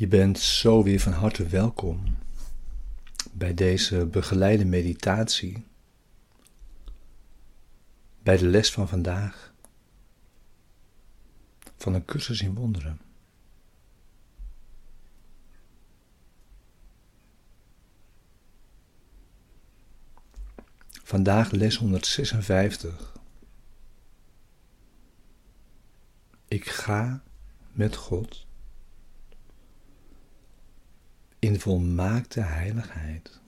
Je bent zo weer van harte welkom bij deze begeleide meditatie, bij de les van vandaag van een cursus in wonderen. Vandaag les 156. Ik ga met God in volmaakte heiligheid.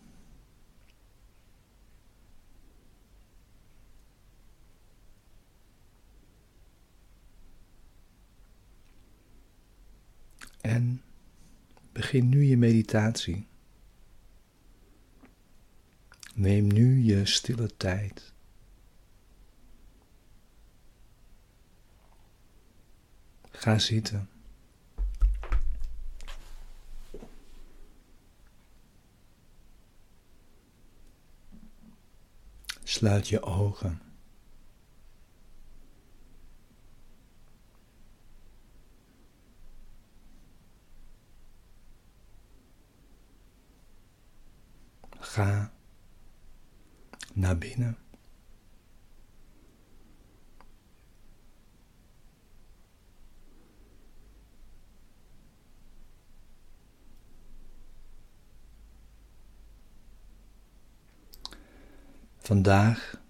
En begin nu je meditatie. Neem nu je stille tijd. Ga zitten. Sluit je ogen. Ga naar binnen. Vandaag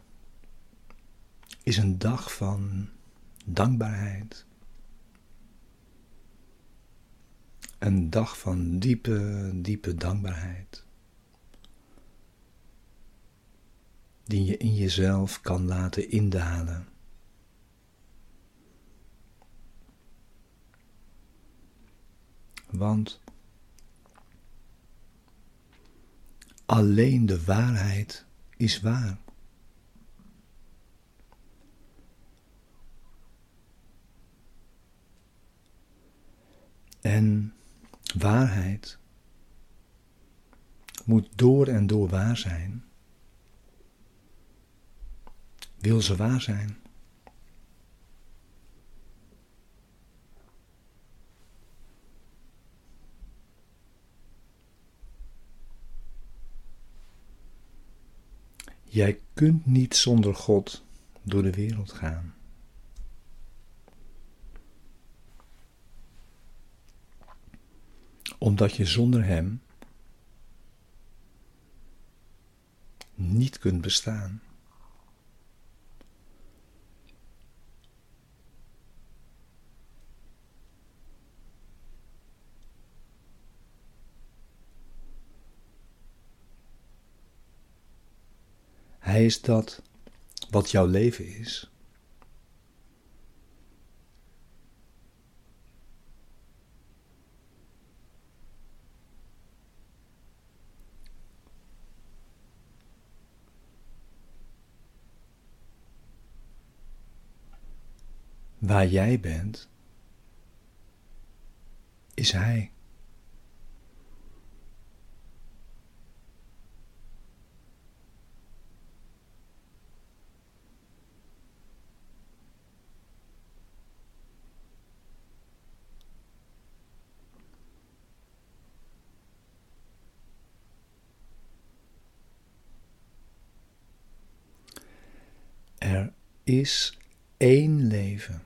is een dag van dankbaarheid. Een dag van diepe, diepe dankbaarheid. Die je in jezelf kan laten indalen. Want alleen de waarheid is waar. En waarheid moet door en door waar zijn. Wil ze waar zijn? Jij kunt niet zonder God door de wereld gaan. Omdat je zonder Hem niet kunt bestaan. Hij is dat wat jouw leven is. Waar jij bent, is Hij. Er is één leven.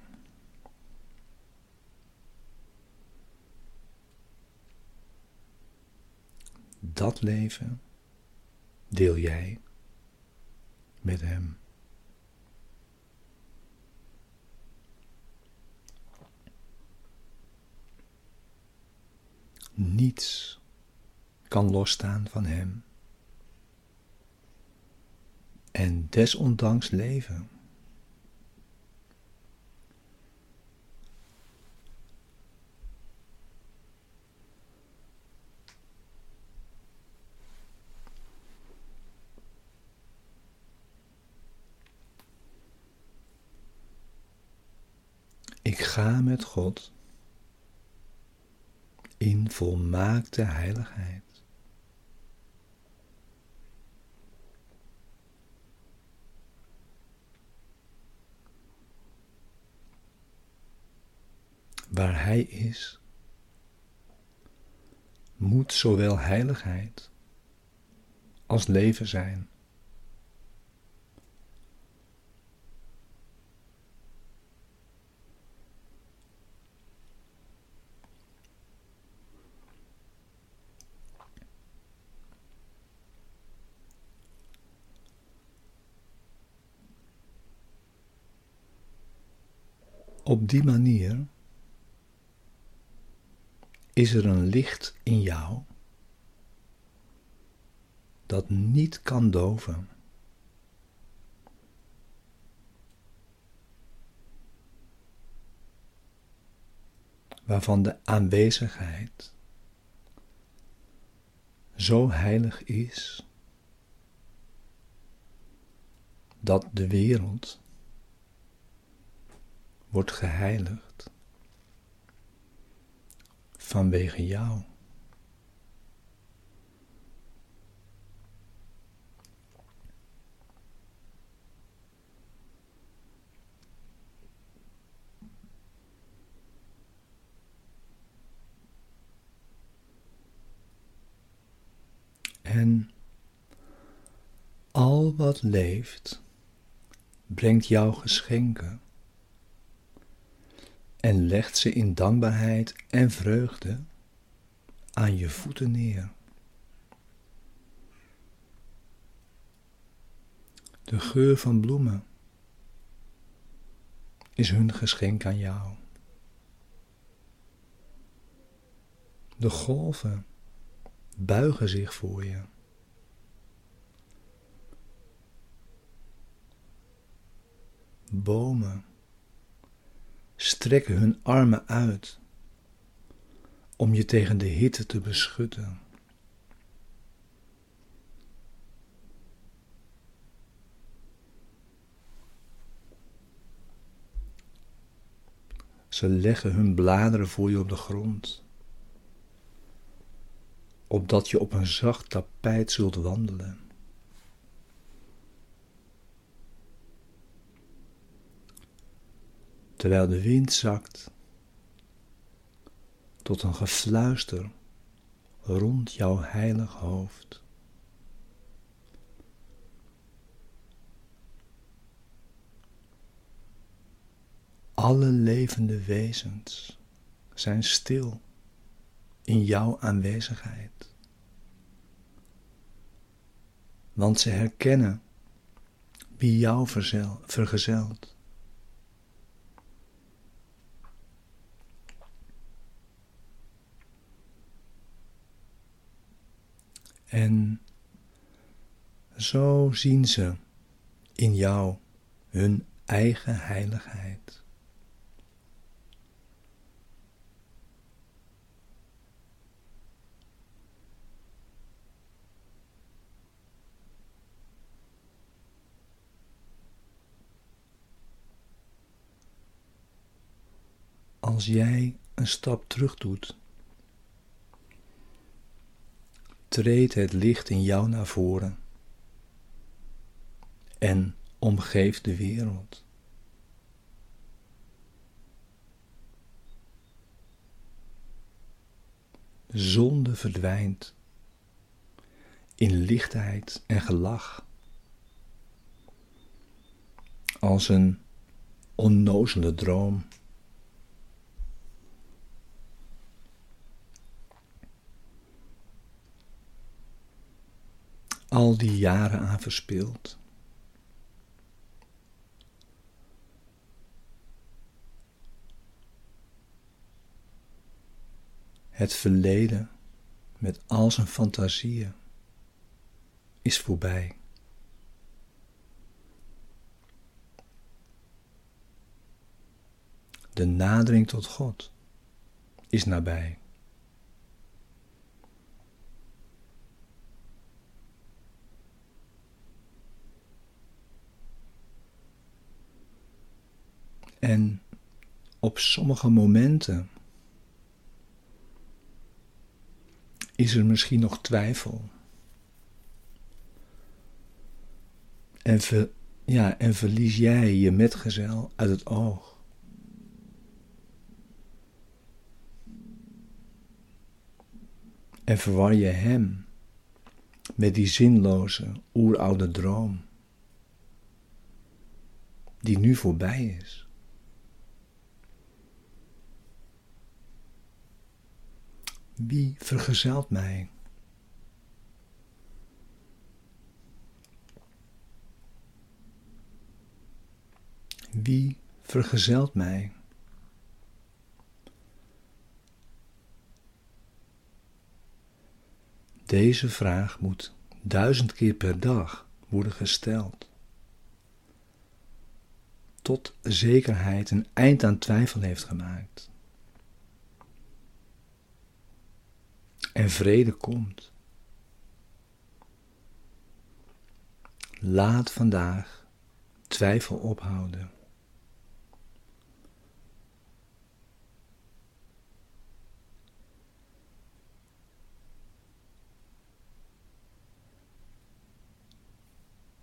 Dat leven deel jij met Hem. Niets kan losstaan van Hem en desondanks leven. Ik ga met God in volmaakte heiligheid. Waar Hij is, moet zowel heiligheid als leven zijn. Op die manier is er een licht in jou dat niet kan doven. Waarvan de aanwezigheid zo heilig is dat de wereld wordt geheiligd vanwege jou. En al wat leeft, brengt jou geschenken en legt ze in dankbaarheid en vreugde aan je voeten neer. De geur van bloemen is hun geschenk aan jou. De golven buigen zich voor je. Bomen strekken hun armen uit om je tegen de hitte te beschutten. Ze leggen hun bladeren voor je op de grond, opdat je op een zacht tapijt zult wandelen. Terwijl de wind zakt tot een gefluister rond jouw heilig hoofd. Alle levende wezens zijn stil in jouw aanwezigheid, want ze herkennen wie jou vergezelt. En zo zien ze in jou hun eigen heiligheid. Als jij een stap terug doet treedt het licht in jou naar voren en omgeeft de wereld. Zonde verdwijnt in lichtheid en gelach als een onnozele droom. Al die jaren aan verspild. Het verleden met al zijn fantasieën is voorbij. De nadering tot God is nabij. En op sommige momenten is er misschien nog twijfel. En, ja, en verlies jij je metgezel uit het oog. En verwar je hem met die zinloze, oeroude droom, die nu voorbij is. Wie vergezelt mij? Wie vergezelt mij? Deze vraag moet duizend keer per dag worden gesteld. Tot zekerheid een eind aan twijfel heeft gemaakt. En vrede komt. Laat vandaag twijfel ophouden.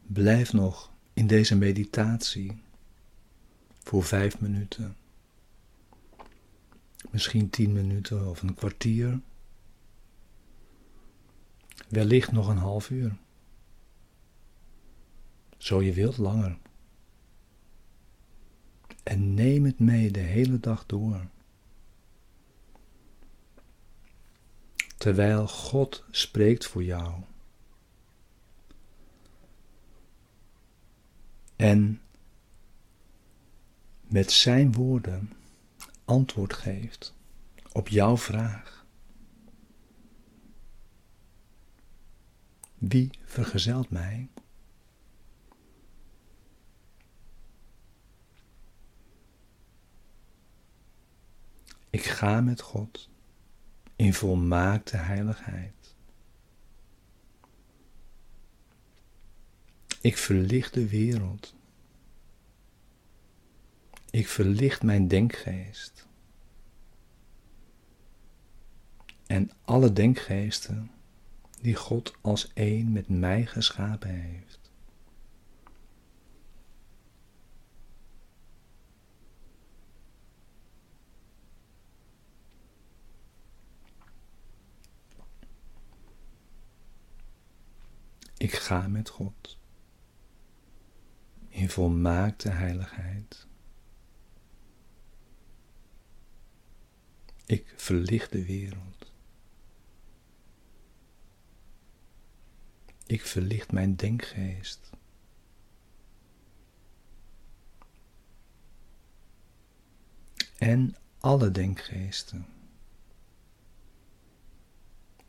Blijf nog in deze meditatie voor vijf minuten, misschien tien minuten of een kwartier, wellicht nog een half uur. Zo je wilt langer. En neem het mee de hele dag door. Terwijl God spreekt voor jou. en met zijn woorden antwoord geeft op jouw vraag. Wie vergezelt mij? Ik ga met God in volmaakte heiligheid. Ik verlicht de wereld. Ik verlicht mijn denkgeest. En alle denkgeesten die God als één met mij geschapen heeft. Ik ga met God in volmaakte heiligheid. Ik verlicht de wereld. Ik verlicht mijn denkgeest. En alle denkgeesten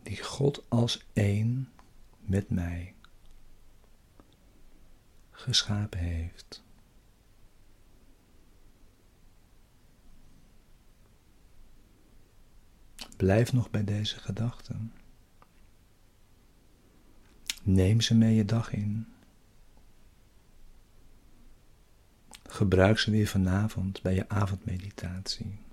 die God als één met mij geschapen heeft. Blijf nog bij deze gedachten. Neem ze mee je dag in. Gebruik ze weer vanavond bij je avondmeditatie.